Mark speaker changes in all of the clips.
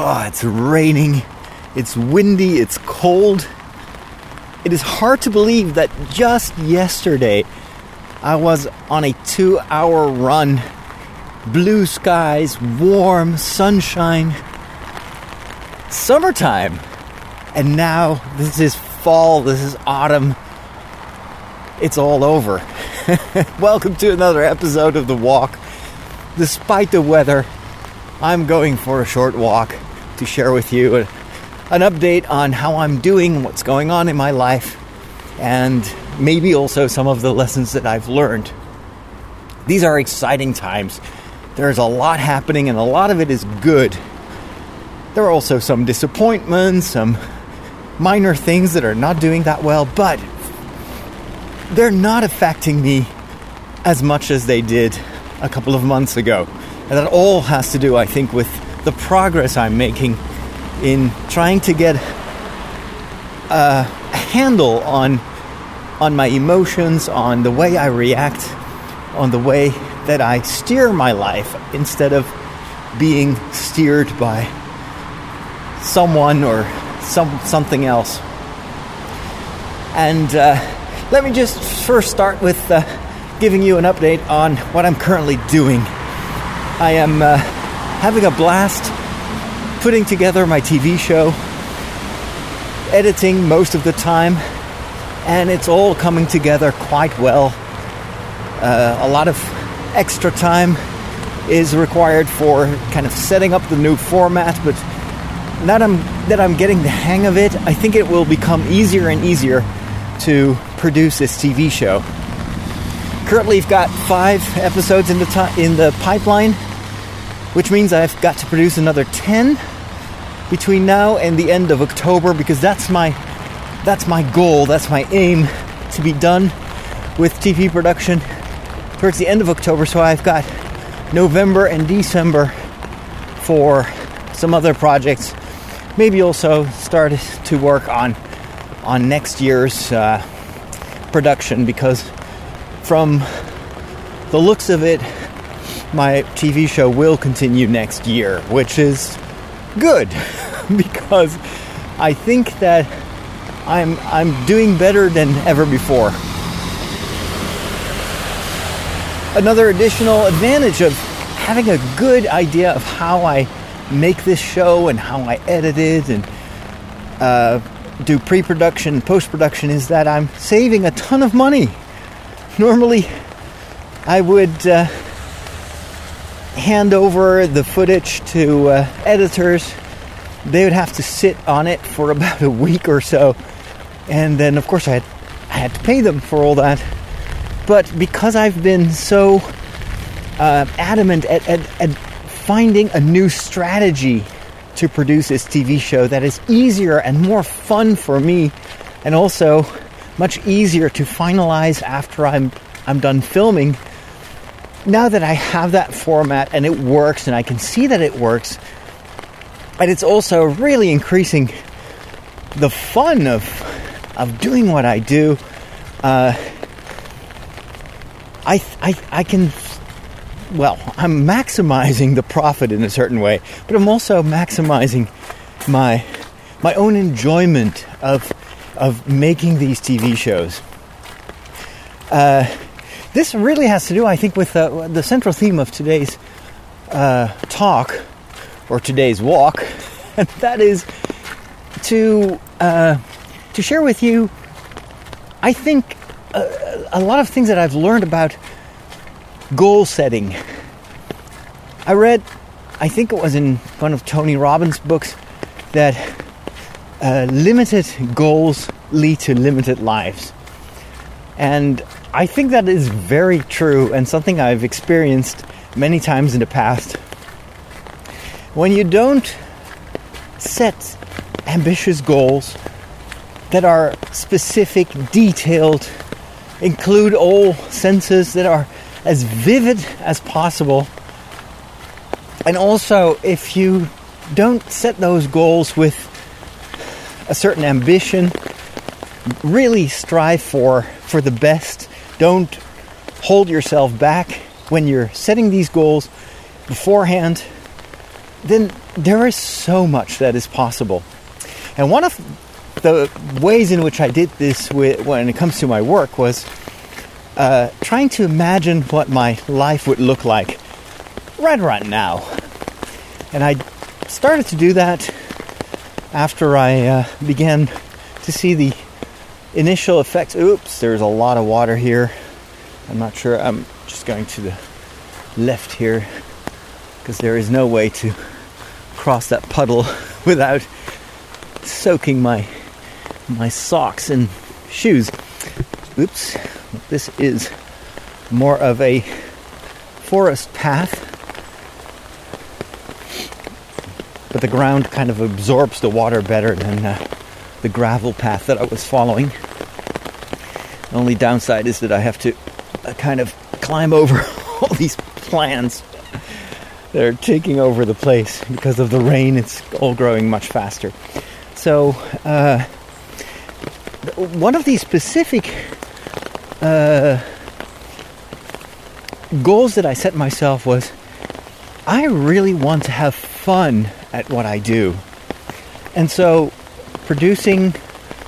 Speaker 1: Oh, it's raining, it's windy, it's cold. It is hard to believe that just yesterday I was on a two hour run. Blue skies, warm, sunshine, summertime. And now this is fall, this is autumn. It's all over. Welcome to another episode of The Walk. Despite the weather, I'm going for a short walk to share with you an update on how I'm doing, what's going on in my life, and maybe also some of the lessons that I've learned. These are exciting times. There's a lot happening, and a lot of it is good. There are also some disappointments, some minor things that are not doing that well, but they're not affecting me as much as they did a couple of months ago. And that all has to do, I think, with the progress I'm making in trying to get a handle on on my emotions, on the way I react, on the way that I steer my life instead of being steered by someone or some something else. And uh, let me just first start with uh, giving you an update on what I'm currently doing. I am uh, having a blast putting together my TV show, editing most of the time, and it's all coming together quite well. Uh, a lot of extra time is required for kind of setting up the new format, but that I'm that I'm getting the hang of it, I think it will become easier and easier to produce this TV show. Currently, I've got five episodes in the t- in the pipeline, which means I've got to produce another ten between now and the end of October because that's my that's my goal, that's my aim to be done with TV production towards the end of October. So I've got November and December for some other projects. Maybe also start to work on on next year's uh, production because from the looks of it, my TV show will continue next year, which is good because I think that I'm I'm doing better than ever before. Another additional advantage of having a good idea of how I make this show and how I edit it and uh, do pre-production, post-production is that I'm saving a ton of money. Normally, I would uh, hand over the footage to uh, editors. They would have to sit on it for about a week or so and then of course I had I had to pay them for all that. But because I've been so uh, adamant at, at, at finding a new strategy to produce this TV show that is easier and more fun for me, and also much easier to finalize after I'm I'm done filming. Now that I have that format and it works, and I can see that it works, and it's also really increasing the fun of of doing what I do, uh, I, I, I can, well, I'm maximizing the profit in a certain way, but I'm also maximizing my, my own enjoyment of, of making these TV shows. Uh, this really has to do, I think, with uh, the central theme of today's uh, talk or today's walk, and that is to uh, to share with you, I think, a, a lot of things that I've learned about goal setting. I read, I think it was in one of Tony Robbins' books, that uh, limited goals lead to limited lives. And I think that is very true and something I've experienced many times in the past. When you don't set ambitious goals, that are specific, detailed, include all senses that are as vivid as possible. And also, if you don't set those goals with a certain ambition, really strive for for the best. Don't hold yourself back when you're setting these goals beforehand. then there is so much that is possible. And one of the ways in which I did this with, when it comes to my work was uh, trying to imagine what my life would look like right right now. And I started to do that after I uh, began to see the initial effects. Oops, there's a lot of water here. I'm not sure. I'm just going to the left here because there is no way to cross that puddle without soaking my my socks and shoes. Oops, this is more of a forest path, but the ground kind of absorbs the water better than uh, the gravel path that I was following. The only downside is that I have to uh, kind of climb over all these plants that are taking over the place because of the rain. It's all growing much faster. So, uh, one of these specific uh, goals that I set myself was I really want to have fun at what I do. And so, producing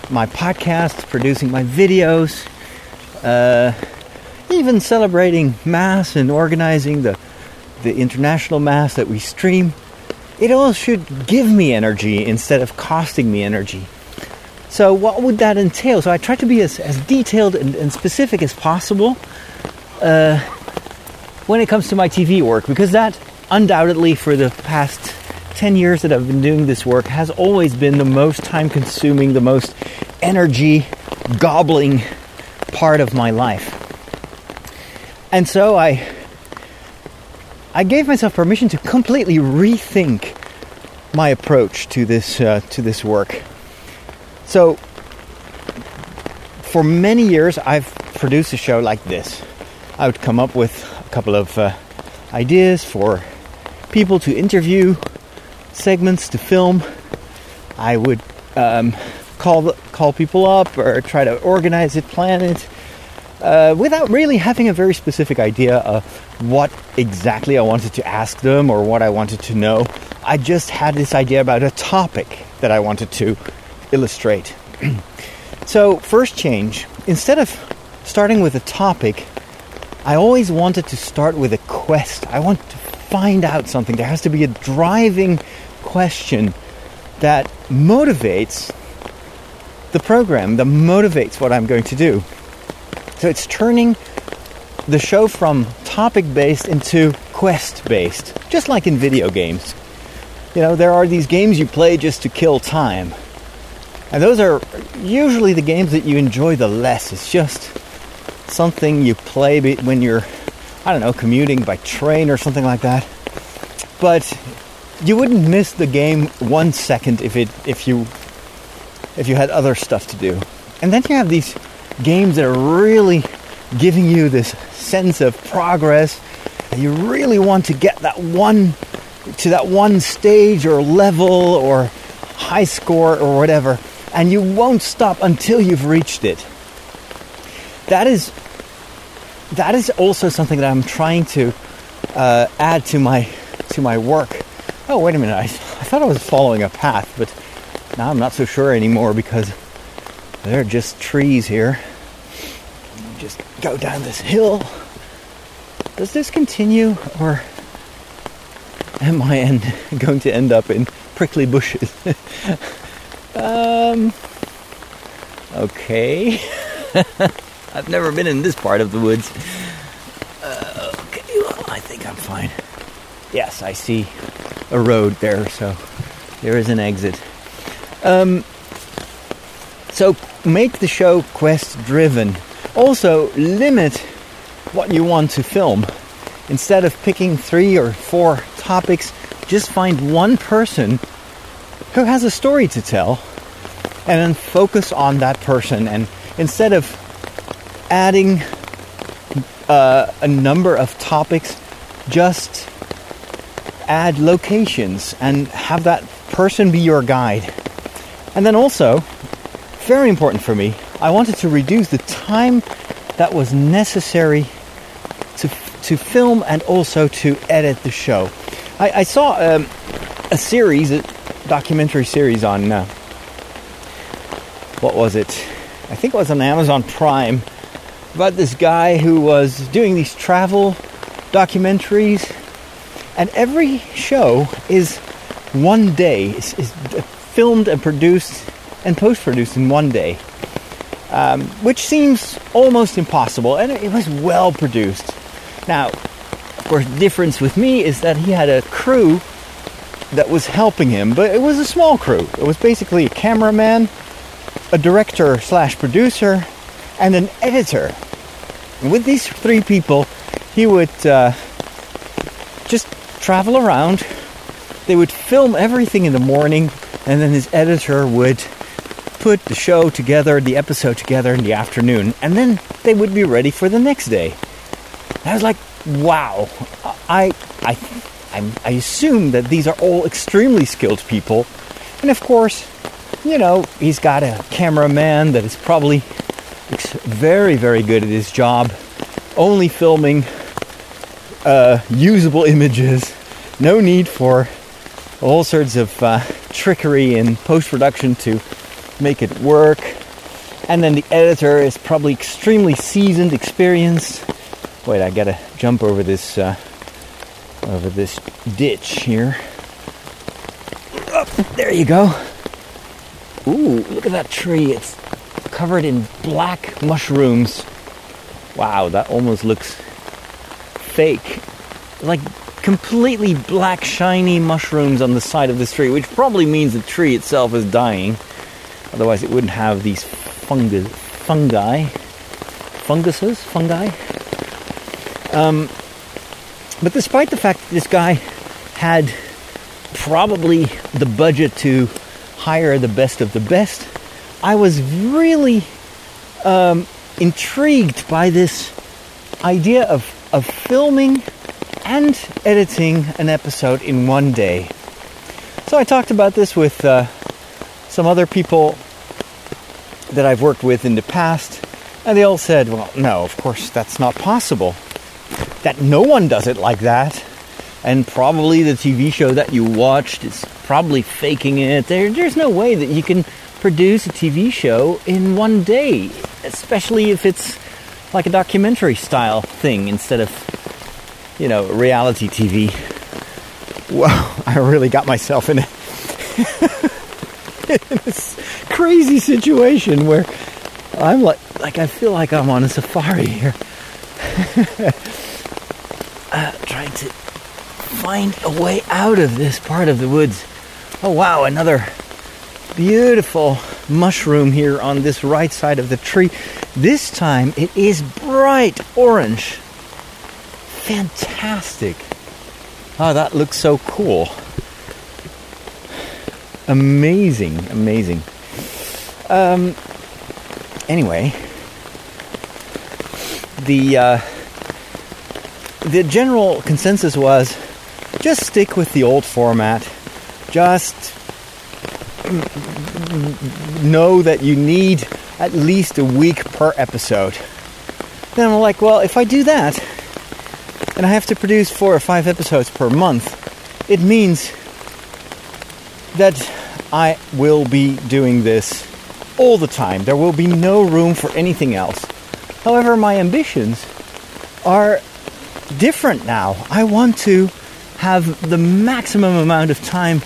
Speaker 1: my podcasts, producing my videos, uh, even celebrating Mass and organizing the, the international Mass that we stream, it all should give me energy instead of costing me energy. So, what would that entail? So, I try to be as, as detailed and, and specific as possible uh, when it comes to my TV work, because that undoubtedly for the past 10 years that I've been doing this work has always been the most time consuming, the most energy gobbling part of my life. And so I I gave myself permission to completely rethink my approach to this uh, to this work. So, for many years, I've produced a show like this. I would come up with a couple of uh, ideas for people to interview, segments to film. I would um, call call people up or try to organize it, plan it, uh, without really having a very specific idea of what exactly I wanted to ask them or what I wanted to know. I just had this idea about a topic that I wanted to illustrate. so, first change instead of starting with a topic, I always wanted to start with a quest. I want to find out something. There has to be a driving question that motivates the program, that motivates what I'm going to do. So, it's turning the show from topic based into quest based, just like in video games. You know, there are these games you play just to kill time. And those are usually the games that you enjoy the less. It's just something you play when you're, I don't know, commuting by train or something like that. But you wouldn't miss the game one second if it if you if you had other stuff to do. And then you have these games that are really giving you this sense of progress. You really want to get that one to that one stage or level or high score or whatever and you won't stop until you've reached it. That is that is also something that I'm trying to uh, add to my to my work. Oh wait a minute, I, I thought I was following a path, but now I'm not so sure anymore because there are just trees here. Just go down this hill. Does this continue, or am I end, going to end up in prickly bushes? Um. Okay. I've never been in this part of the woods. Uh, okay, well, I think I'm fine. Yes, I see a road there, so there is an exit. Um. So make the show quest driven. Also limit what you want to film. Instead of picking three or four topics, just find one person who has a story to tell and then focus on that person and instead of adding uh, a number of topics just add locations and have that person be your guide. And then also very important for me i wanted to reduce the time that was necessary to, to film and also to edit the show. I, I saw um, a series, a documentary series on uh, what was it? I think it was on Amazon Prime about this guy who was doing these travel documentaries, and every show is one day, is, filmed and produced and post produced in one day, um, which seems almost impossible, and it was well produced. Now, of course, the difference with me is that he had a crew that was helping him, but it was a small crew. It was basically a cameraman, a director slash producer, and an editor. And with these three people, he would uh, just travel around. They would film everything in the morning, and then his editor would put the show together, the episode together in the afternoon, and then they would be ready for the next day. I was like, wow. I, I, I, I assume that these are all extremely skilled people. And of course, you know, he's got a cameraman that is probably very, very good at his job, only filming uh, usable images, no need for all sorts of uh, trickery in post production to make it work. And then the editor is probably extremely seasoned, experienced. Wait, I gotta jump over this uh, over this ditch here. Oh, there you go. Ooh, look at that tree. It's covered in black mushrooms. Wow, that almost looks fake. Like completely black, shiny mushrooms on the side of this tree, which probably means the tree itself is dying. Otherwise, it wouldn't have these fungus, fungi, funguses, fungi. Um, but despite the fact that this guy had probably the budget to hire the best of the best, I was really um, intrigued by this idea of, of filming and editing an episode in one day. So I talked about this with uh, some other people that I've worked with in the past, and they all said, well, no, of course, that's not possible. That no one does it like that. And probably the TV show that you watched is probably faking it. There, there's no way that you can produce a TV show in one day, especially if it's like a documentary style thing instead of, you know, reality TV. Wow, I really got myself in a, in this crazy situation where I'm like, like I feel like I'm on a safari here, uh, trying to find a way out of this part of the woods. Oh wow, another beautiful mushroom here on this right side of the tree. This time it is bright orange. Fantastic. Oh, that looks so cool. Amazing, amazing. Um, anyway, the uh, the general consensus was just stick with the old format. Just know that you need at least a week per episode. Then I'm like, well, if I do that, and I have to produce four or five episodes per month, it means that I will be doing this all the time. There will be no room for anything else. However, my ambitions are different now. I want to have the maximum amount of time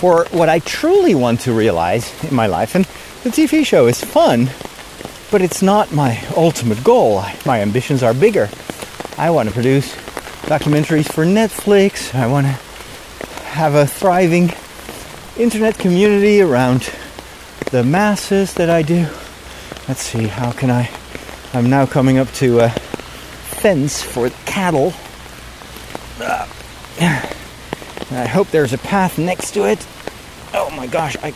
Speaker 1: for what I truly want to realize in my life. And the TV show is fun, but it's not my ultimate goal. My ambitions are bigger. I want to produce documentaries for Netflix. I want to have a thriving internet community around the masses that I do. Let's see, how can I? I'm now coming up to a fence for cattle. Uh, I hope there's a path next to it. Oh my gosh, I,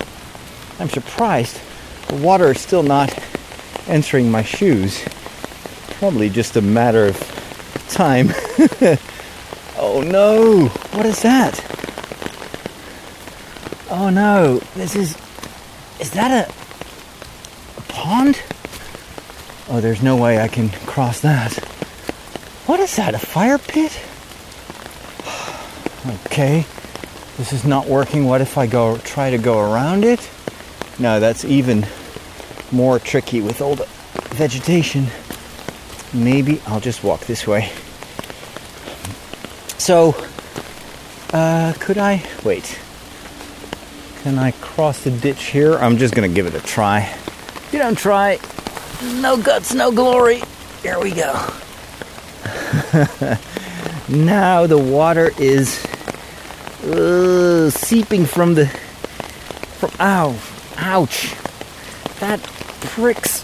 Speaker 1: I'm surprised. The water is still not entering my shoes. Probably just a matter of time. oh no, what is that? Oh no, this is. Is that a. a pond? Oh, there's no way I can cross that. What is that, a fire pit? Okay. This is not working. What if I go try to go around it? No, that's even more tricky with all the vegetation. Maybe I'll just walk this way. So, uh, could I wait? Can I cross the ditch here? I'm just gonna give it a try. You don't try, no guts, no glory. Here we go. now the water is seeping from the from ow ouch. That pricks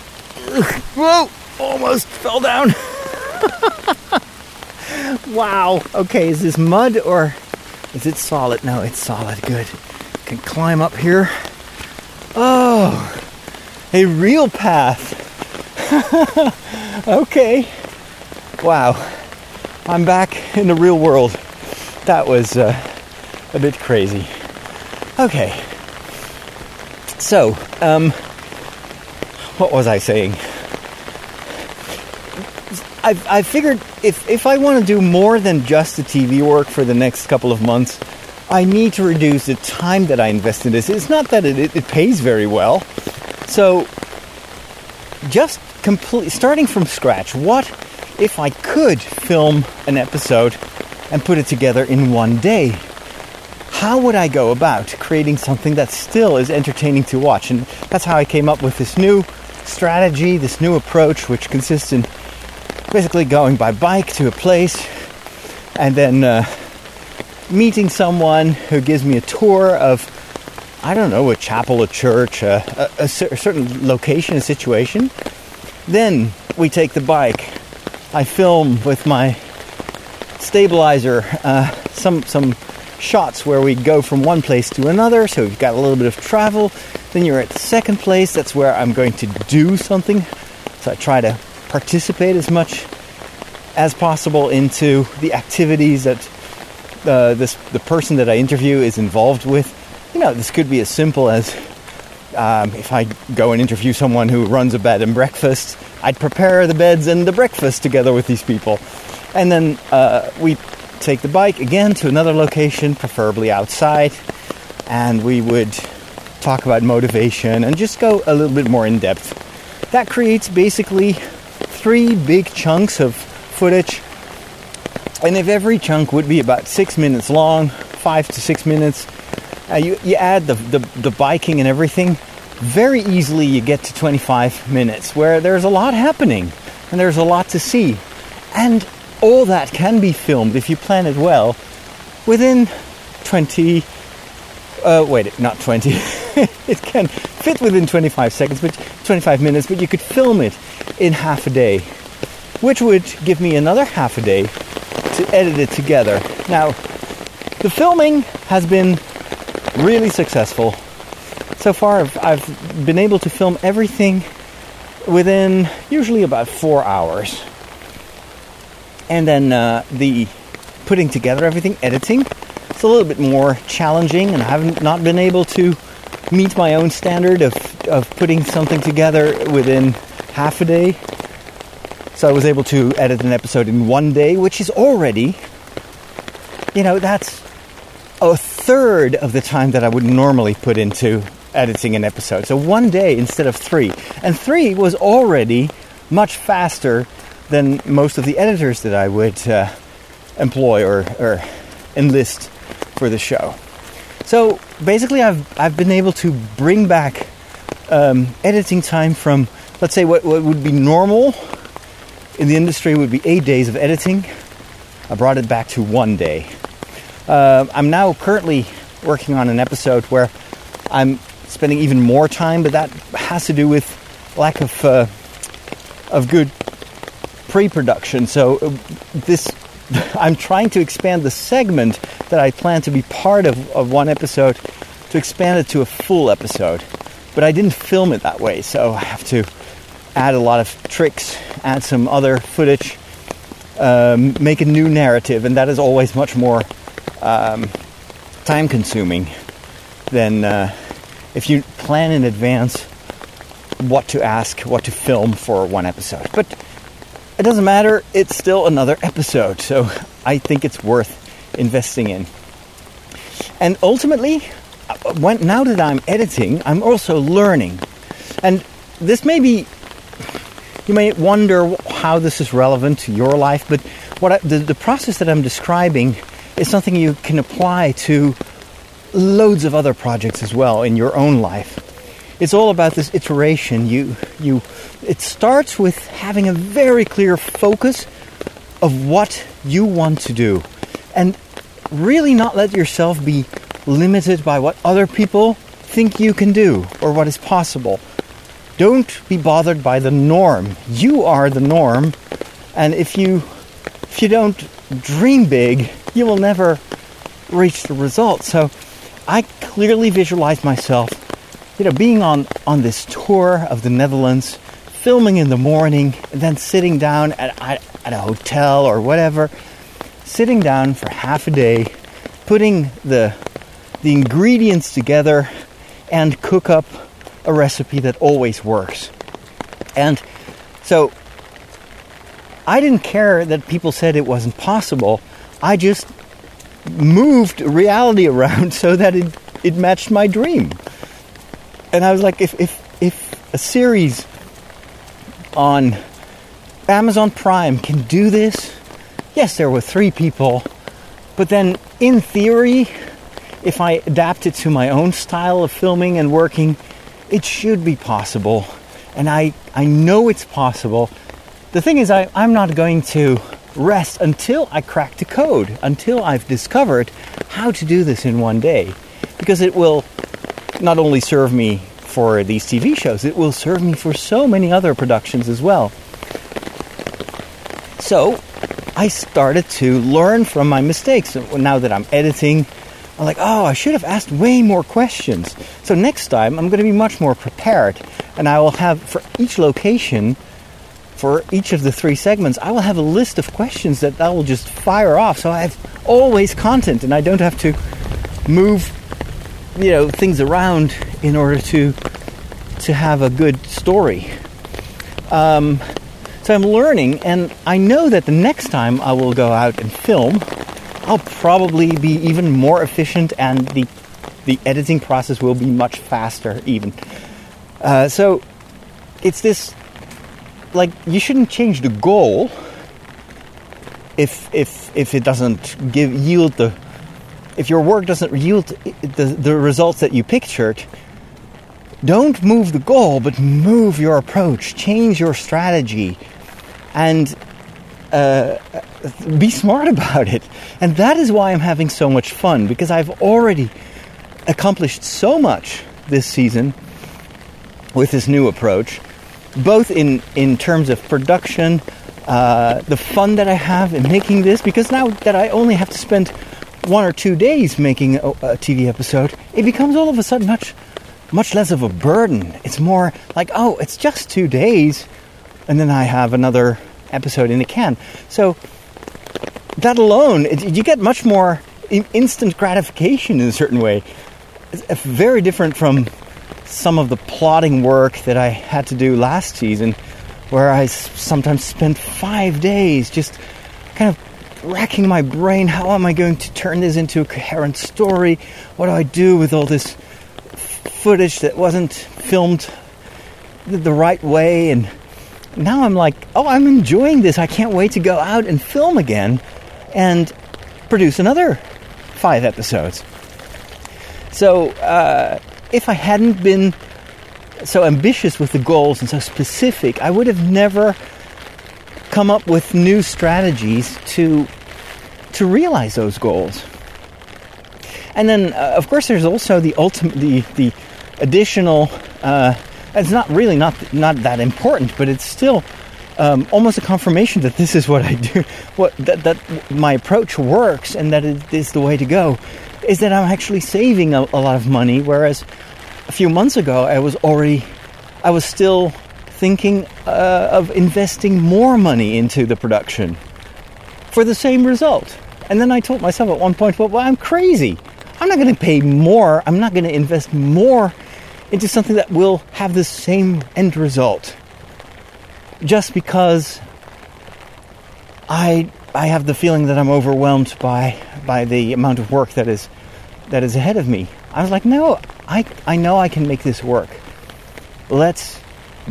Speaker 1: Ugh. whoa almost fell down. Wow. Okay is this mud or is it solid? No it's solid good. Can climb up here. Oh a real path. Okay. Wow. I'm back in the real world. That was uh, a bit crazy. Okay. So, um, what was I saying? I, I figured if, if I want to do more than just the TV work for the next couple of months, I need to reduce the time that I invest in this. It's not that it, it, it pays very well. So, just complete, starting from scratch, what if I could film an episode and put it together in one day? How would I go about creating something that still is entertaining to watch? And that's how I came up with this new strategy, this new approach, which consists in basically going by bike to a place and then uh, meeting someone who gives me a tour of, I don't know, a chapel, a church, a, certain location, a situation. Then we take the bike. I film with my stabilizer uh, some some shots where we go from one place to another. So we've got a little bit of travel. Then you're at the second place. That's where I'm going to do something. So I try to participate as much as possible into the activities that uh, this the person that I interview is involved with. You know, this could be as simple as um, if I go and interview someone who runs a bed and breakfast, I'd prepare the beds and the breakfast together with these people, and then uh, we take the bike again to another location, preferably outside, and we would talk about motivation and just go a little bit more in depth. That creates basically three big chunks of footage. And if every chunk would be about six minutes long, five to six minutes, uh, you, you add the, the, the biking and everything, very easily you get to 25 minutes where there's a lot happening and there's a lot to see. And all that can be filmed if you plan it well within 20 uh, wait not 20 it can fit within 25 seconds but 25 minutes but you could film it in half a day which would give me another half a day to edit it together. Now the filming has been really successful. So far I've, I've been able to film everything within usually about four hours and then uh, the putting together everything, editing, it's a little bit more challenging, and I haven't not been able to meet my own standard of of putting something together within half a day. So I was able to edit an episode in one day, which is already, you know, that's a third of the time that I would normally put into editing an episode. So one day instead of three. And three was already much faster than most of the editors that I would uh, employ or, or enlist for the show. So basically, I've I've been able to bring back um, editing time from let's say what, what would be normal in the industry would be eight days of editing. I brought it back to one day. Uh, I'm now currently working on an episode where I'm spending even more time, but that has to do with lack of uh, of good pre-production. So uh, this, I'm trying to expand the segment that I plan to be part of, of one episode to expand it to a full episode. But I didn't film it that way, so I have to add a lot of tricks, add some other footage, um, make a new narrative, and that is always much more um, time consuming than uh, if you plan in advance what to ask, what to film for one episode. But it doesn't matter, it's still another episode, so I think it's worth investing in. And ultimately, uh, when, now that I'm editing, I'm also learning. And this may be, you may wonder how this is relevant to your life, but what I, the, the process that I'm describing is something you can apply to loads of other projects as well in your own life. It's all about this iteration. You, you, it starts with having a very clear focus of what you want to do, and really not let yourself be limited by what other people think you can do or what is possible. Don't be bothered by the norm. You are the norm, and if you if you don't dream big, you will never reach the result. So I clearly visualize myself, you know, being on on this tour of the Netherlands, filming in the morning, and then sitting down at at a hotel or whatever, sitting down for half a day, putting the the ingredients together and cook up a recipe that always works. And so I didn't care that people said it wasn't possible. I just moved reality around so that it, it matched my dream. And I was like, if, if, if a series on Amazon Prime can do this, yes, there were three people, but then in theory, if I adapt it to my own style of filming and working, it should be possible. And I, I know it's possible. The thing is, I, I'm not going to rest until I crack the code, until I've discovered how to do this in one day. Because it will not only serve me for these TV shows, it will serve me for so many other productions as well. So I started to learn from my mistakes. Now that I'm editing, I'm like, oh, I should have asked way more questions. So next time, I'm going to be much more prepared. And I will have, for each location, for each of the three segments, I will have a list of questions that I will just fire off. So I have always content and I don't have to move, you know, things around in order to to have a good story. Um, so I'm learning, and I know that the next time I will go out and film, I'll probably be even more efficient and the the editing process will be much faster even. Uh, so it's this like you shouldn't change the goal if if if it doesn't give yield the if your work doesn't yield the, the results that you pictured don't move the goal but move your approach change your strategy and uh, be smart about it. And that is why I'm having so much fun because I've already accomplished so much this season with this new approach, both in, in terms of production, uh, the fun that I have in making this, because now that I only have to spend one or two days making a, a TV episode, it becomes all of a sudden much, much less of a burden. It's more like, oh, it's just two days, and then I have another episode in the can. So that alone, it, you get much more instant gratification in a certain way. It's very different from some of the plotting work that I had to do last season, where I sometimes spent five days just kind of racking my brain. How am I going to turn this into a coherent story? What do I do with all this footage that wasn't filmed the right way? And now I'm like, oh, I'm enjoying this. I can't wait to go out and film again and produce another five episodes. So, uh, if I hadn't been so ambitious with the goals and so specific, I would have never come up with new strategies to to realize those goals. And then, uh, of course, there's also the ultimate, the the additional. Uh, it's not really not not that important, but it's still um, almost a confirmation that this is what I do, what that, that my approach works, and that it is the way to go. Is that I'm actually saving a, a lot of money, whereas a few months ago I was already, I was still thinking uh, of investing more money into the production for the same result. And then I told myself at one point, well, well I'm crazy. I'm not going to pay more. I'm not going to invest more into something that will have the same end result. Just because I I have the feeling that I'm overwhelmed by by the amount of work that is that is ahead of me. I was like, no, I, I know I can make this work. Let's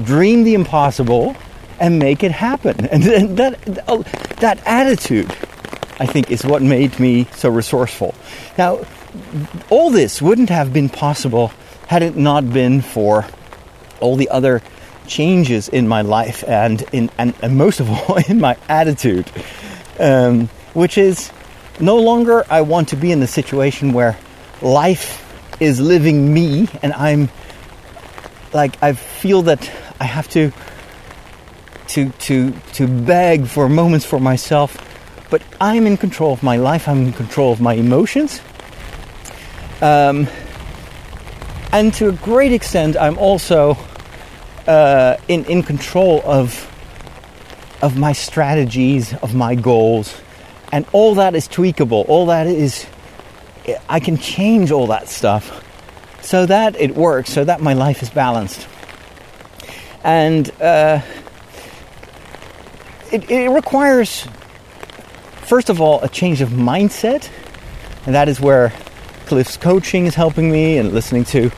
Speaker 1: dream the impossible and make it happen. And, that, that attitude, I think, is what made me so resourceful. Now, all this wouldn't have been possible had it not been for all the other changes in my life and in and, and most of all in my attitude, um, which is no longer I want to be in the situation where life is living me and I'm like I feel that I have to to to to beg for moments for myself, but I'm in control of my life. I'm in control of my emotions. Um, and to a great extent, I'm also uh, in in control of of my strategies, of my goals, and all that is tweakable. All that is, I can change all that stuff so that it works, so that my life is balanced. And uh, it, it requires, first of all, a change of mindset, and that is where Cliff's coaching is helping me, and listening to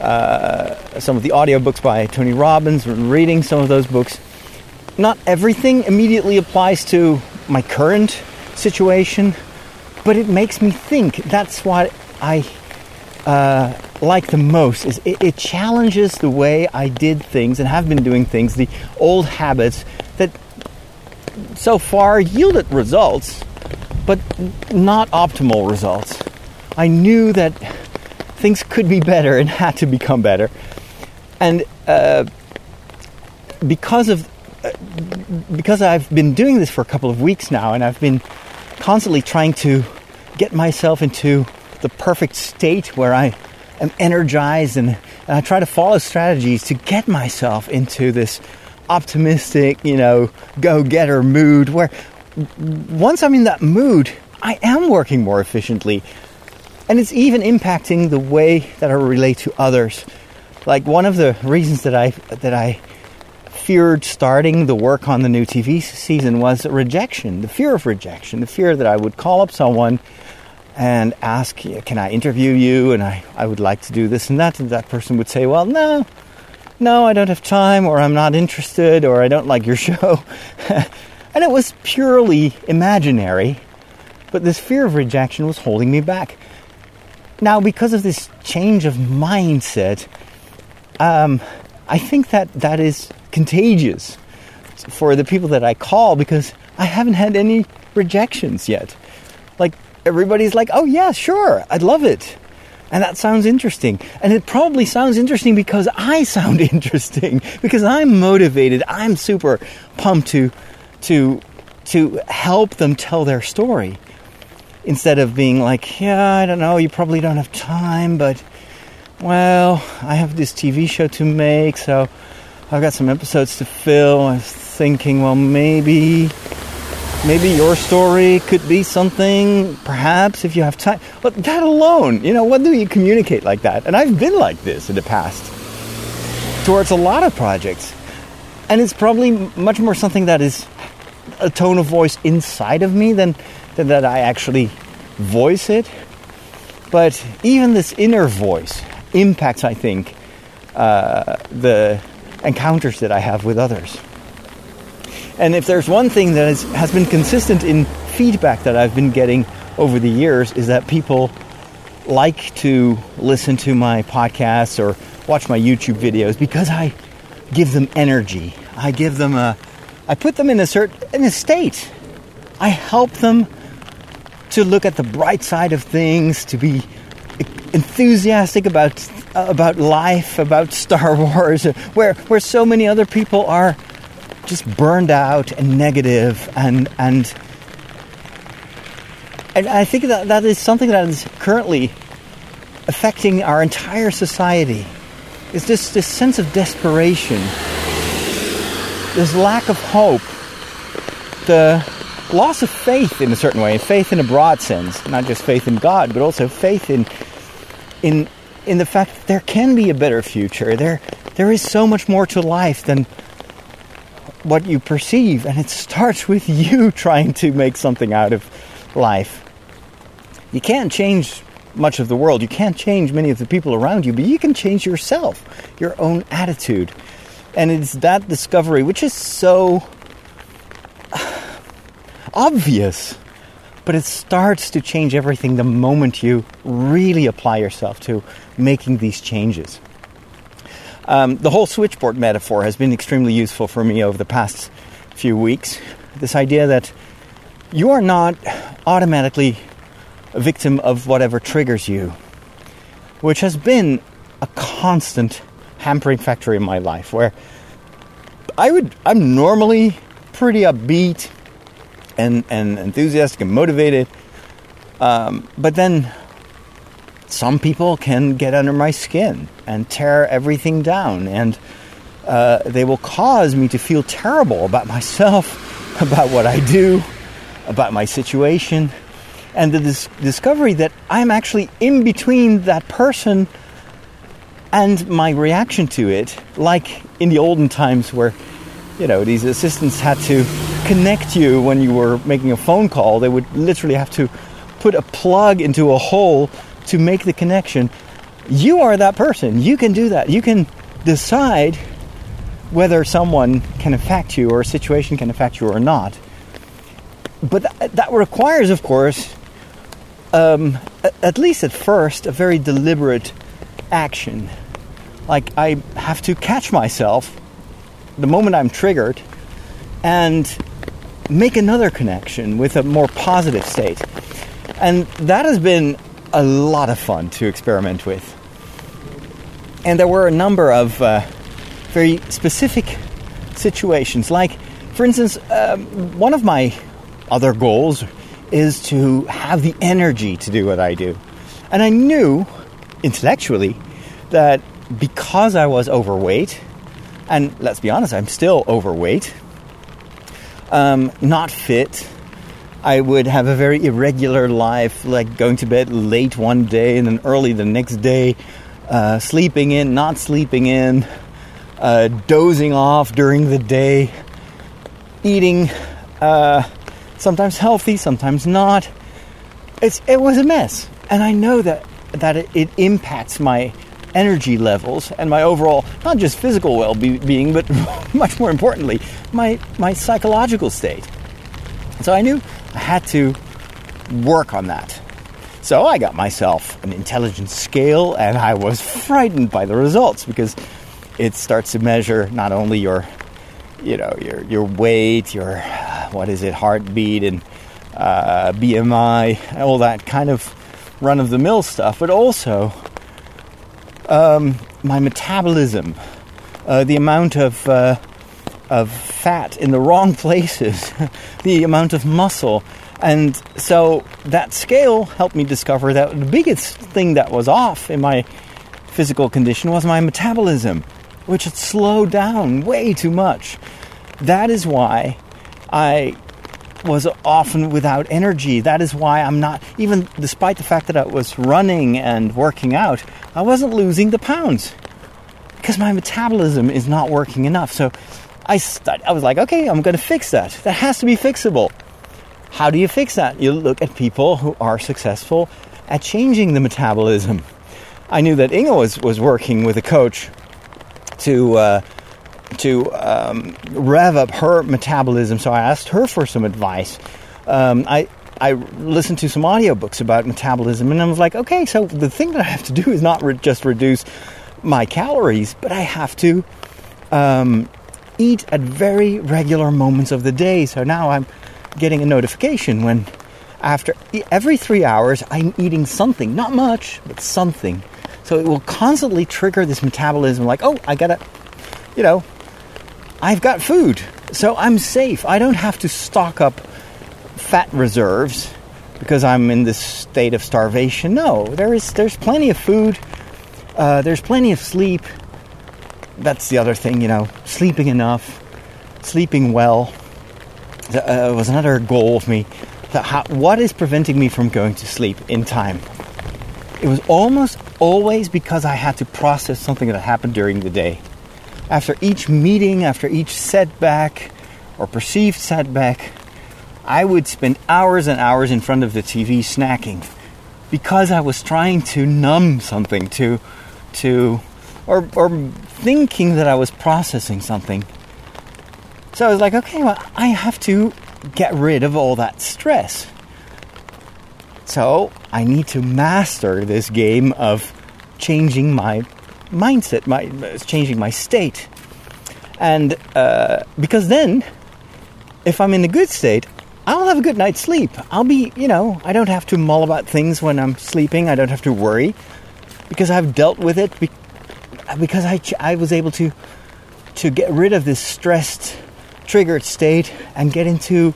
Speaker 1: uh, some of the audiobooks by Tony Robbins, and reading some of those books. Not everything immediately applies to my current situation, but it makes me think. That's what I uh, like the most. Is it, it challenges the way I did things and have been doing things, the old habits that so far yielded results, but not optimal results. I knew that things could be better and had to become better, and uh, because of uh, because I've been doing this for a couple of weeks now, and I've been constantly trying to get myself into the perfect state where I am energized and, and I try to follow strategies to get myself into this optimistic, you know, go getter mood where once I'm in that mood, I am working more efficiently. And it's even impacting the way that I relate to others. Like one of the reasons that I that I feared starting the work on the new TV season was rejection, the fear of rejection, the fear that I would call up someone and ask, Can I interview you? And I, I would like to do this and that. And that person would say, Well, no, no, I don't have time, or I'm not interested, or I don't like your show. and it was purely imaginary, but this fear of rejection was holding me back. Now, because of this change of mindset, um, I think that that is contagious for the people that I call because I haven't had any rejections yet. Like, everybody's like, oh, yeah, sure, I'd love it. And that sounds interesting. And it probably sounds interesting because I sound interesting, because I'm motivated. I'm super pumped to, to, to help them tell their story instead of being like, yeah, I don't know, you probably don't have time, but well, I have this TV show to make, so I've got some episodes to fill. I was thinking, well, maybe, maybe your story could be something, perhaps, if you have time. But that alone, you know, what do you communicate like that? And I've been like this in the past towards a lot of projects. And it's probably much more something that is a tone of voice inside of me than, than that I actually voice it. But even this inner voice impacts, I think, uh, the encounters that I have with others. And if there's one thing that is, has been consistent in feedback that I've been getting over the years, is that people like to listen to my podcasts or watch my YouTube videos because I give them energy. I give them a, I put them in a certain in a state. I help them to look at the bright side of things, to be enthusiastic about about life, about Star Wars, where where so many other people are just burned out and negative and and and I think that that is something that is currently affecting our entire society. Is this this sense of desperation, this lack of hope, the loss of faith in a certain way, faith in a broad sense, not just faith in God, but also faith in in in the fact that there can be a better future. There there is so much more to life than what you perceive, and it starts with you trying to make something out of life. You can't change much of the world. You can't change many of the people around you, but you can change yourself, your own attitude. And it's that discovery which is so obvious, but it starts to change everything the moment you really apply yourself to making these changes. Um, the whole switchboard metaphor has been extremely useful for me over the past few weeks. This idea that you are not automatically a victim of whatever triggers you, which has been a constant hampering factor in my life where I would I'm normally pretty upbeat and, and enthusiastic and motivated. Um, but then some people can get under my skin and tear everything down, and uh, they will cause me to feel terrible about myself, about what I do, about my situation, and the dis- discovery that I'm actually in between that person and my reaction to it, like in the olden times where you know these assistants had to connect you when you were making a phone call. They would literally have to put a plug into a hole to make the connection. You are that person. You can do that. You can decide whether someone can affect you or a situation can affect you or not. But th- that requires, of course, um, at least at first, a very deliberate action. Like I have to catch myself the moment I'm triggered and make another connection with a more positive state. And that has been a lot of fun to experiment with. And there were a number of uh, very specific situations. Like, for instance, um, one of my other goals is to have the energy to do what I do. And I knew intellectually that because I was overweight, and let's be honest, I'm still overweight, um, not fit. I would have a very irregular life, like going to bed late one day and then early the next day, uh, sleeping in, not sleeping in, uh, dozing off during the day, eating uh, sometimes healthy, sometimes not. It's, it was a mess. And I know that, that it, it impacts my energy levels and my overall, not just physical well being, but much more importantly, my, my psychological state. So I knew I had to work on that. So I got myself an intelligence scale and I was frightened by the results because it starts to measure not only your you know your your weight, your what is it, heartbeat and uh, BMI, all that kind of run of the mill stuff, but also um, my metabolism, uh, the amount of uh, of fat in the wrong places, the amount of muscle, and so that scale helped me discover that the biggest thing that was off in my physical condition was my metabolism, which had slowed down way too much. That is why I was often without energy. That is why I'm not, even despite the fact that I was running and working out, I wasn't losing the pounds because my metabolism is not working enough. So I, st- I was like, okay, I'm going to fix that. That has to be fixable. How do you fix that? You look at people who are successful at changing the metabolism. I knew that Inga was, was working with a coach to uh, to um, rev up her metabolism. So I asked her for some advice. Um, I I listened to some audiobooks about metabolism, and I was like, okay, so the thing that I have to do is not re- just reduce my calories, but I have to um, eat at very regular moments of the day. So now I'm getting a notification when after every three hours I'm eating something, not much, but something. So it will constantly trigger this metabolism, like, oh, I gotta, you know, I've got food, so I'm safe. I don't have to stock up fat reserves because I'm in this state of starvation. No, there is there's plenty of food. Uh, there's plenty of sleep. That's the other thing, you know, sleeping enough, sleeping well. Uh, was another goal of me. What is preventing me from going to sleep in time? It was almost always because I had to process something that happened during the day after each meeting, after each setback or perceived setback, I would spend hours and hours in front of the TV snacking because I was trying to numb something, to, to, or, or thinking that I was processing something. So I was like, okay, well, I have to get rid of all that stress. So I need to master this game of changing my mindset, my changing my state, and uh, because then, if I'm in a good state, I'll have a good night's sleep. I'll be, you know, I don't have to mull about things when I'm sleeping. I don't have to worry because I've dealt with it. Because I, I was able to to get rid of this stressed, triggered state and get into,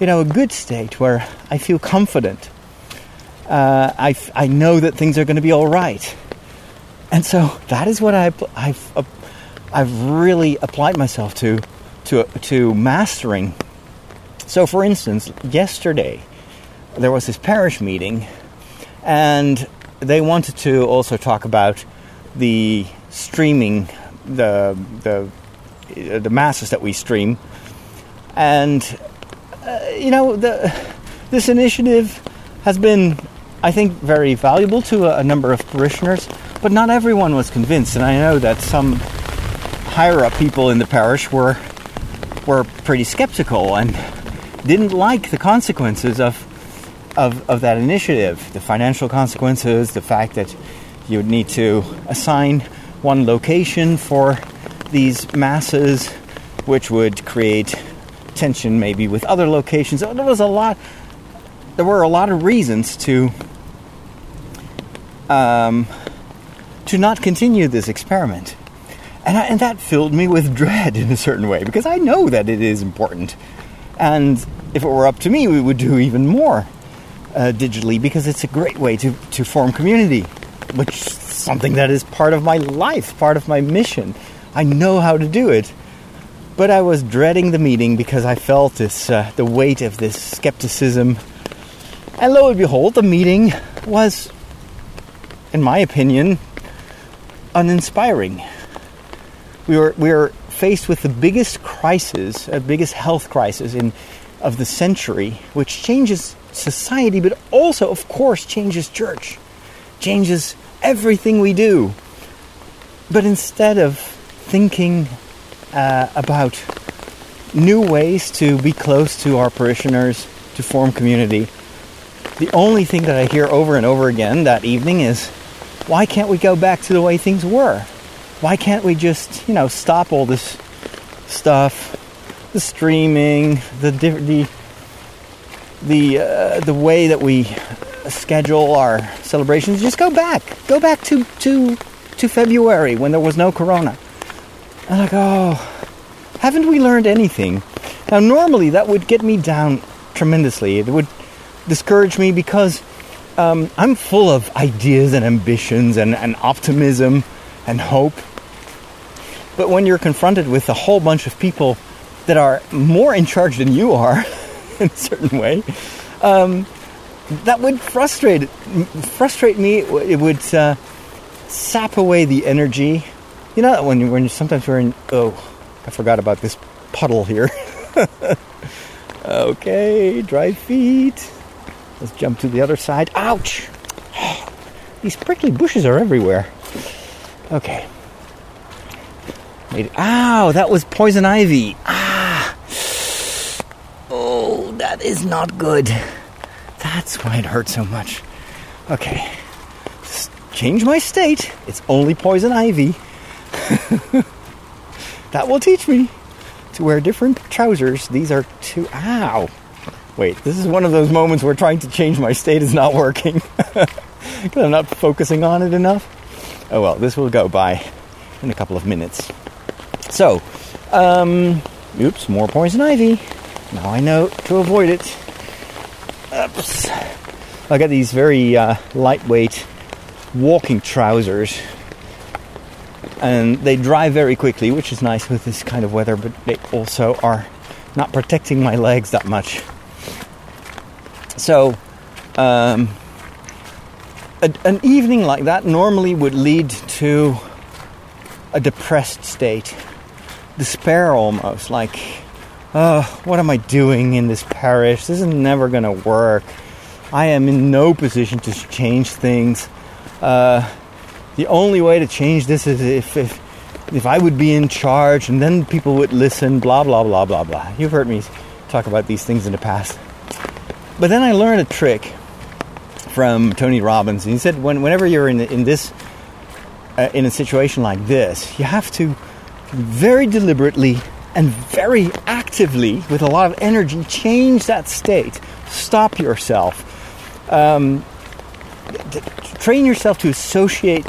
Speaker 1: you know, a good state where I feel confident. Uh, I, I know that things are going to be all right. And so that is what I, I've, uh, I've really applied myself to, to, to mastering so, for instance, yesterday there was this parish meeting, and they wanted to also talk about the streaming, the the the masses that we stream, and uh, you know the this initiative has been, I think, very valuable to a, a number of parishioners, but not everyone was convinced, and I know that some higher up people in the parish were were pretty skeptical and didn't like the consequences of, of, of that initiative. The financial consequences, the fact that you would need to assign one location for these masses, which would create tension maybe with other locations. There was a lot. There were a lot of reasons to um, to not continue this experiment, and, I, and that filled me with dread in a certain way because I know that it is important, and if it were up to me, we would do even more uh, digitally because it's a great way to, to form community, which is something that is part of my life, part of my mission. I know how to do it. But I was dreading the meeting because I felt this uh, the weight of this skepticism. And lo and behold, the meeting was, in my opinion, uninspiring. We were we were faced with the biggest crisis, uh, biggest health crisis in of the century, which changes society, but also, of course, changes church, changes everything we do. But instead of thinking uh, about new ways to be close to our parishioners, to form community, the only thing that I hear over and over again that evening is why can't we go back to the way things were? Why can't we just, you know, stop all this stuff, the streaming, the the the uh, the way that we schedule our celebrations. Just go back, go back to to to February when there was no Corona. And like, oh, haven't we learned anything? Now, normally that would get me down tremendously. It would discourage me because um, I'm full of ideas and ambitions and, and optimism and hope. But when you're confronted with a whole bunch of people that are more in charge than you are, in a certain way, um, that would frustrate frustrate me. It would uh, sap away the energy. You know, when when sometimes we're in. Oh, I forgot about this puddle here. okay, dry feet. Let's jump to the other side. Ouch! These prickly bushes are everywhere. Okay. Made it. Ow! That was poison ivy. Ah. Oh, that is not good. That's why it hurts so much. Okay. Just change my state. It's only poison ivy. that will teach me to wear different trousers. These are two. Ow! Wait, this is one of those moments where trying to change my state is not working. Because I'm not focusing on it enough. Oh well, this will go by in a couple of minutes. So, um, oops, more poison ivy. Now I know to avoid it. Oops. I got these very uh, lightweight walking trousers, and they dry very quickly, which is nice with this kind of weather. But they also are not protecting my legs that much. So, um, a, an evening like that normally would lead to a depressed state, despair almost, like oh, what am I doing in this parish? This is never going to work. I am in no position to change things. Uh, the only way to change this is if, if if I would be in charge and then people would listen, blah, blah, blah, blah, blah. You've heard me talk about these things in the past. But then I learned a trick from Tony Robbins. He said, when, whenever you're in, in this, uh, in a situation like this, you have to very deliberately and very actively, with a lot of energy, change that state. Stop yourself. Um, train yourself to associate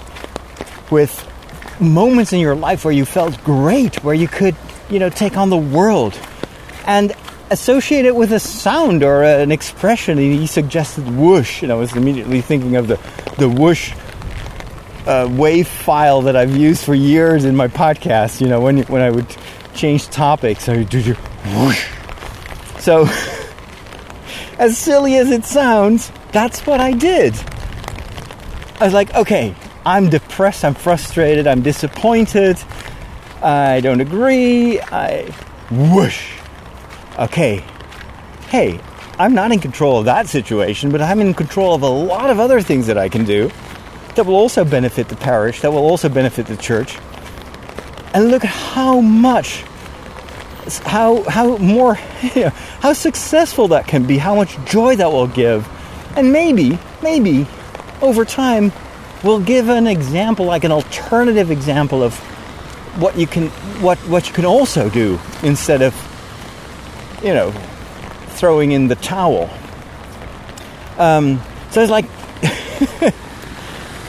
Speaker 1: with moments in your life where you felt great, where you could, you know, take on the world. And associate it with a sound or an expression. He suggested whoosh, and I was immediately thinking of the, the whoosh uh, wave file that I've used for years in my podcast. You know, when, when I would change topics. So, as silly as it sounds, that's what I did. I was like, okay, I'm depressed, I'm frustrated, I'm disappointed, I don't agree, I whoosh. Okay, hey, I'm not in control of that situation, but I'm in control of a lot of other things that I can do that will also benefit the parish, that will also benefit the church. And look at how much, how, how more, how successful that can be, how much joy that will give. And maybe, maybe over time, we'll give an example, like an alternative example of what you can what what you can also do instead of you know throwing in the towel. Um, so it's like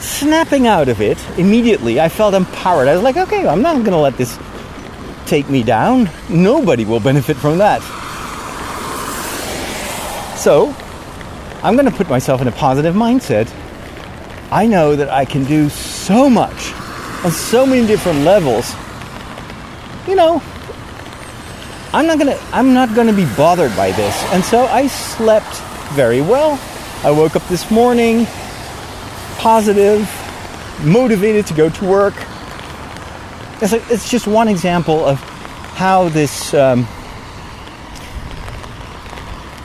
Speaker 1: snapping out of it immediately. I felt empowered. I was like, okay, I'm not going to let this take me down. Nobody will benefit from that. So I'm going to put myself in a positive mindset I know that I can do so much on so many different levels. You know, I'm not gonna I'm not gonna be bothered by this. And so I slept very well. I woke up this morning positive, motivated to go to work. It's, like, it's just one example of how this um,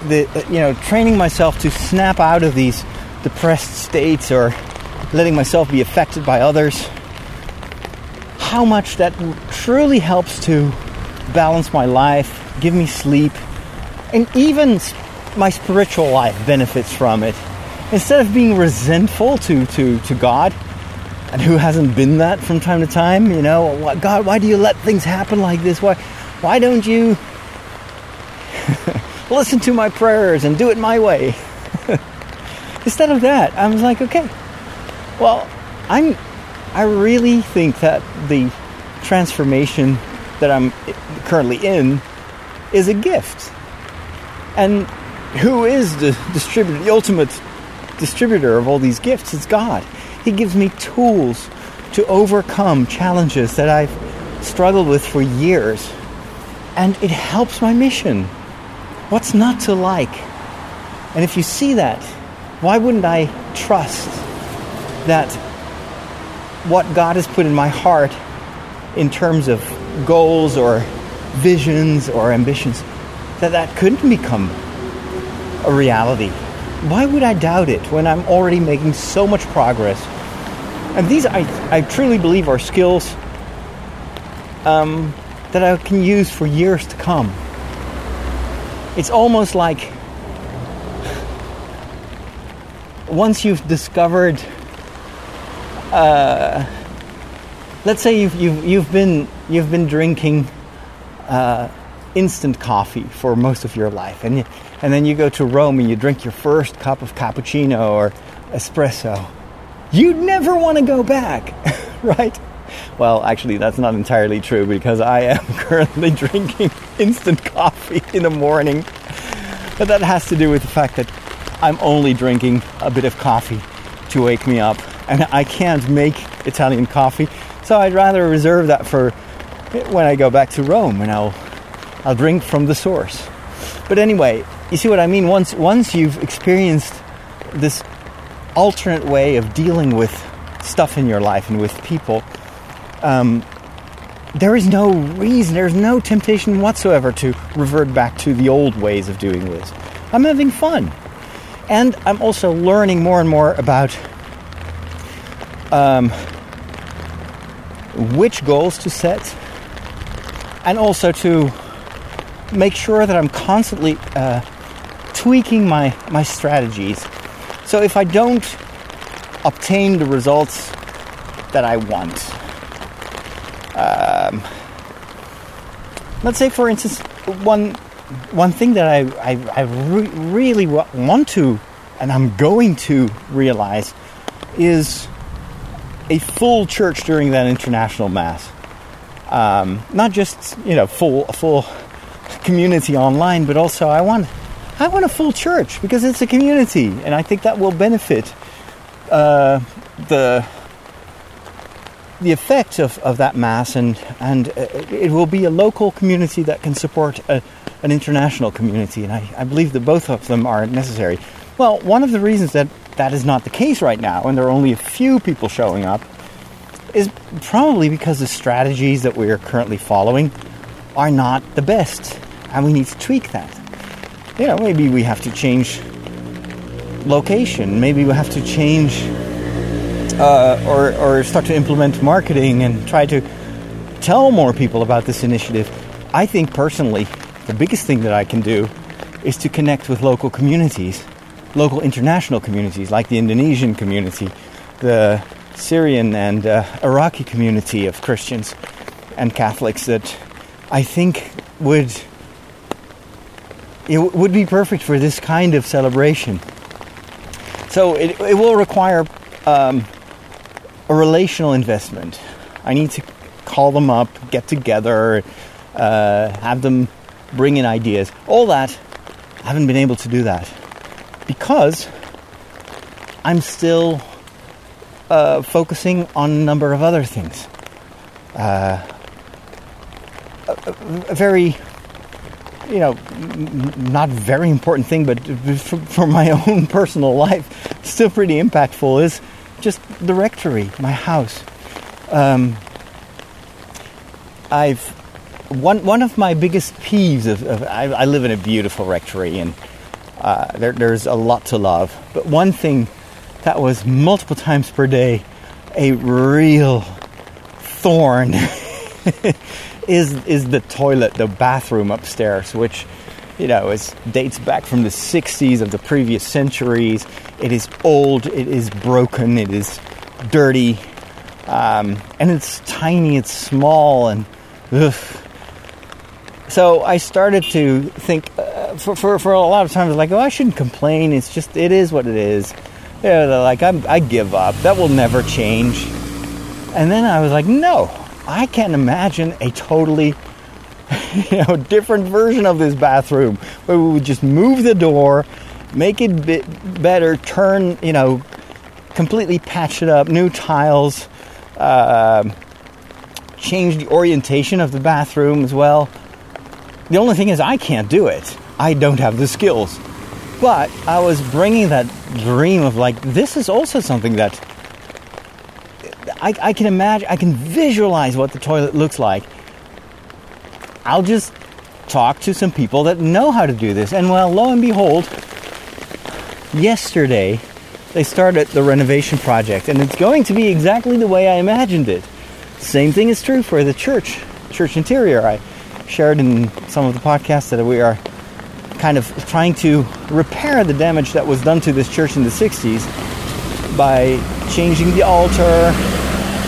Speaker 1: the you know training myself to snap out of these depressed states or letting myself be affected by others, how much that truly helps to balance my life, give me sleep, and even my spiritual life benefits from it. Instead of being resentful to, to, to God, and who hasn't been that from time to time, you know, God, why do you let things happen like this? Why, why don't you listen to my prayers and do it my way? Instead of that, I was like, okay, well, I'm I really think that the transformation that I'm currently in is a gift. And who is the distributor, the ultimate distributor of all these gifts? is God. He gives me tools to overcome challenges that I've struggled with for years. And it helps my mission. What's not to like? And if you see that, why wouldn't I trust that what God has put in my heart in terms of goals or visions or ambitions, that that couldn't become a reality. Why would I doubt it when I'm already making so much progress? And these, I, I truly believe, are skills um, that I can use for years to come. It's almost like once you've discovered uh, let's say you've, you've, you've, been, you've been drinking uh, instant coffee for most of your life, and, and then you go to Rome and you drink your first cup of cappuccino or espresso. You'd never want to go back, right? Well, actually, that's not entirely true because I am currently drinking instant coffee in the morning. But that has to do with the fact that I'm only drinking a bit of coffee to wake me up and I can't make Italian coffee, so I'd rather reserve that for when I go back to Rome and I'll I'll drink from the source. But anyway, you see what I mean? Once once you've experienced this alternate way of dealing with stuff in your life and with people, um, there is no reason, there's no temptation whatsoever to revert back to the old ways of doing this. I'm having fun. And I'm also learning more and more about um, which goals to set, and also to make sure that I'm constantly uh, tweaking my, my strategies. So if I don't obtain the results that I want, um, let's say, for instance, one one thing that I I, I re- really want to, and I'm going to realize, is a full church during that international mass. Um, not just you know full full community online, but also I want I want a full church because it's a community, and I think that will benefit uh, the the effect of, of that mass, and and uh, it will be a local community that can support a, an international community, and I, I believe that both of them are necessary. Well, one of the reasons that that is not the case right now, and there are only a few people showing up, is probably because the strategies that we are currently following are not the best, and we need to tweak that. You know, maybe we have to change location, maybe we have to change uh, or, or start to implement marketing and try to tell more people about this initiative. I think personally, the biggest thing that I can do is to connect with local communities, local international communities like the Indonesian community, the Syrian and uh, Iraqi community of Christians and Catholics that I think would it would be perfect for this kind of celebration. So it, it will require um, a relational investment. I need to call them up, get together, uh, have them bring in ideas. All that, I haven't been able to do that because I'm still uh, focusing on a number of other things. Uh, a, a, very, you know, not very important thing, but for, for my own personal life, still pretty impactful is just the rectory, my house. Um, I've one one of my biggest peeves of, of I, I, live in a beautiful rectory and uh, there, there's a lot to love. But one thing that was multiple times per day a real thorn is is the toilet, the bathroom upstairs, which you know is dates back from the 60s of the previous centuries. It is old, it is broken, it is dirty, um, and it's tiny, it's small, and ugh, so I started to think uh, for, for, for a lot of times like oh I shouldn't complain it's just it is what it is. Yeah like I'm, I give up that will never change. And then I was like no I can't imagine a totally you know different version of this bathroom where we would just move the door make it bit better turn you know completely patch it up new tiles uh, change the orientation of the bathroom as well the only thing is, I can't do it. I don't have the skills. But I was bringing that dream of like, this is also something that I, I can imagine, I can visualize what the toilet looks like. I'll just talk to some people that know how to do this. And well, lo and behold, yesterday they started the renovation project, and it's going to be exactly the way I imagined it. Same thing is true for the church, church interior. I shared in some of the podcasts that we are kind of trying to repair the damage that was done to this church in the 60s by changing the altar,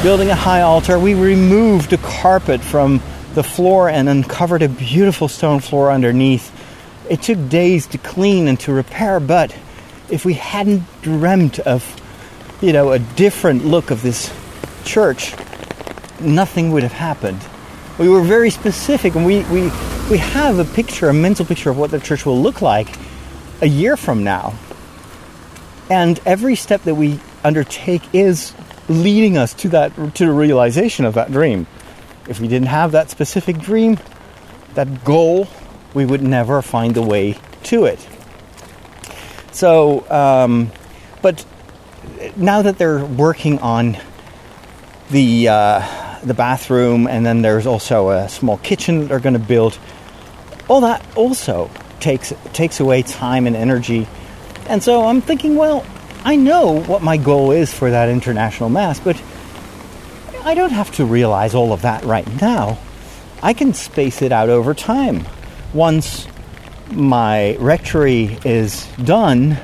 Speaker 1: building a high altar. We removed the carpet from the floor and uncovered a beautiful stone floor underneath. It took days to clean and to repair, but if we hadn't dreamt of, you know, a different look of this church, nothing would have happened. We were very specific, and we, we, we have a picture, a mental picture of what the church will look like a year from now. And every step that we undertake is leading us to that to the realization of that dream. If we didn't have that specific dream, that goal, we would never find the way to it. So, um, but now that they're working on the uh, the bathroom, and then there's also a small kitchen that they're going to build. All that also takes takes away time and energy And so I'm thinking, well, I know what my goal is for that international mass, but I don't have to realize all of that right now. I can space it out over time. Once my rectory is done,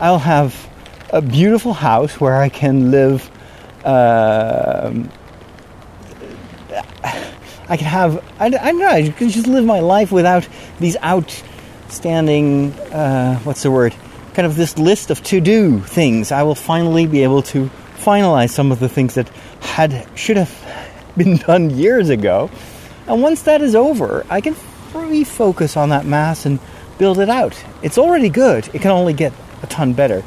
Speaker 1: I'll have a beautiful house where I can live. Uh, I can have. I, I don't know. I can just live my life without these outstanding. Uh, what's the word? Kind of this list of to-do things. I will finally be able to finalize some of the things that had should have been done years ago. And once that is over, I can refocus on that mass and build it out. It's already good. It can only get a ton better.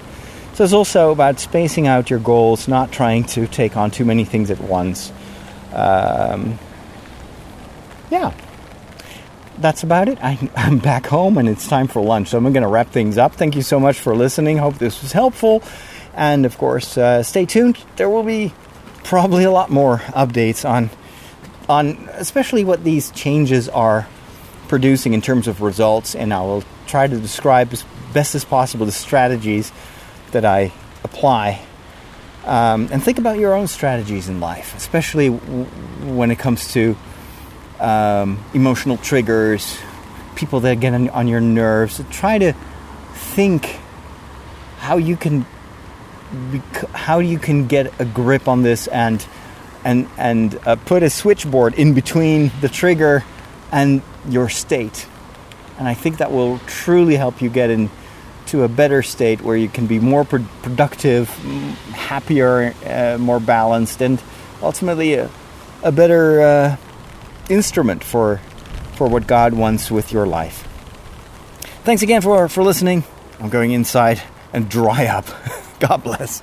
Speaker 1: So it's also about spacing out your goals, not trying to take on too many things at once. Um, yeah, that's about it. I, am back home and it's time for lunch, so I'm going to wrap things up. Thank you so much for listening. Hope this was helpful. And of course, uh, stay tuned. There will be probably a lot more updates on on especially what these changes are producing in terms of results and I will try to describe as best as possible the strategies that I apply um, and think about your own strategies in life especially w- when it comes to um, emotional triggers people that get on, on your nerves. Try to think how you can how you can get a grip on this and and and uh, put a switchboard in between the trigger and your state. And i think that will truly help you get into a better state where you can be more pro- productive happier uh, more balanced and ultimately a, a better uh, instrument for for what god wants with your life. Thanks again for for listening. I'm going inside and dry up. God bless.